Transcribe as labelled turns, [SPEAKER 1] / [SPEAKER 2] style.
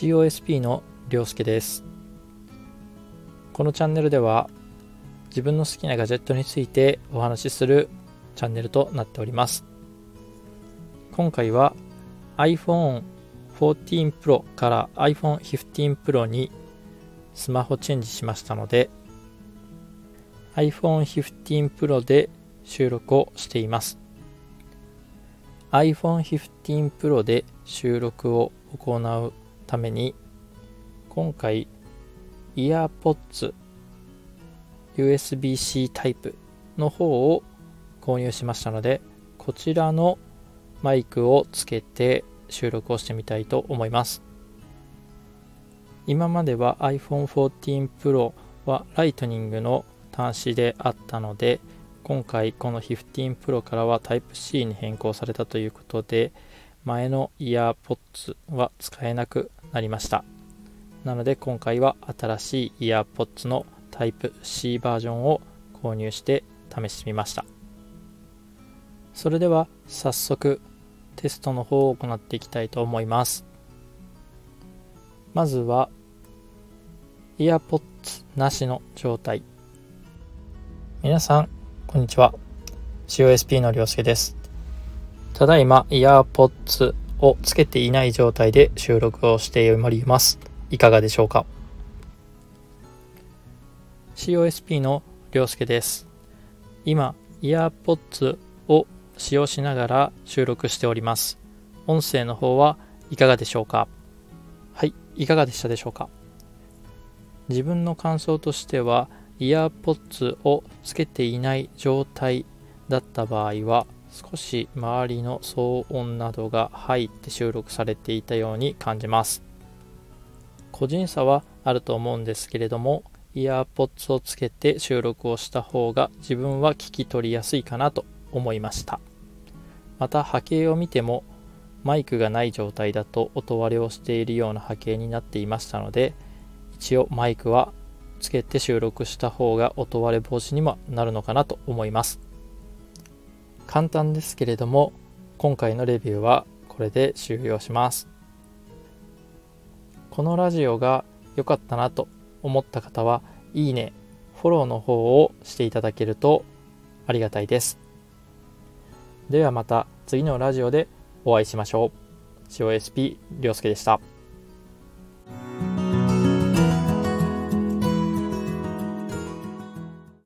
[SPEAKER 1] COSP のりょうすけです。このチャンネルでは自分の好きなガジェットについてお話しするチャンネルとなっております。今回は iPhone 14 Pro から iPhone 15 Pro にスマホチェンジしましたので iPhone 15 Pro で収録をしています。iPhone 15 Pro で収録を行うために今回 EarPods USB-C タイプの方を購入しましたのでこちらのマイクをつけて収録をしてみたいと思います。今までは iPhone 14 Pro はライトニングの端子であったので今回この15 Pro からは Type-C に変更されたということで前のイヤーポッツは使えなくなりました。なので今回は新しいイヤーポッツの Type-C バージョンを購入して試してみました。それでは早速テストの方を行っていきたいと思います。まずはイヤーポッツなしの状態。皆さんこんにちは。COSP のりょうすけです。ただいまイヤーポッツをつけていない状態で収録をしております。いかがでしょうか？COSP のりょうすけです。今イヤーポッツを使用しながら収録しております。音声の方はいかがでしょうか？はいいかがでしたでしょうか？自分の感想としてはイヤーポッツをつけていない状態だった場合は少し周りの騒音などが入って収録されていたように感じます。個人差はあると思うんですけれどもイヤーポッツをつけて収録をした方が自分は聞き取りやすいかなと思いました。また波形を見てもマイクがない状態だと音割れをしているような波形になっていましたので一応マイクはつけて収録した方が音割れ防止にもなるのかなと思います。簡単ですけれども今回のレビューはこれで終了します。このラジオが良かったなと思った方はいいねフォローの方をしていただけるとありがたいです。ではまた次のラジオでお会いしましょう。COSP りょうすけでした。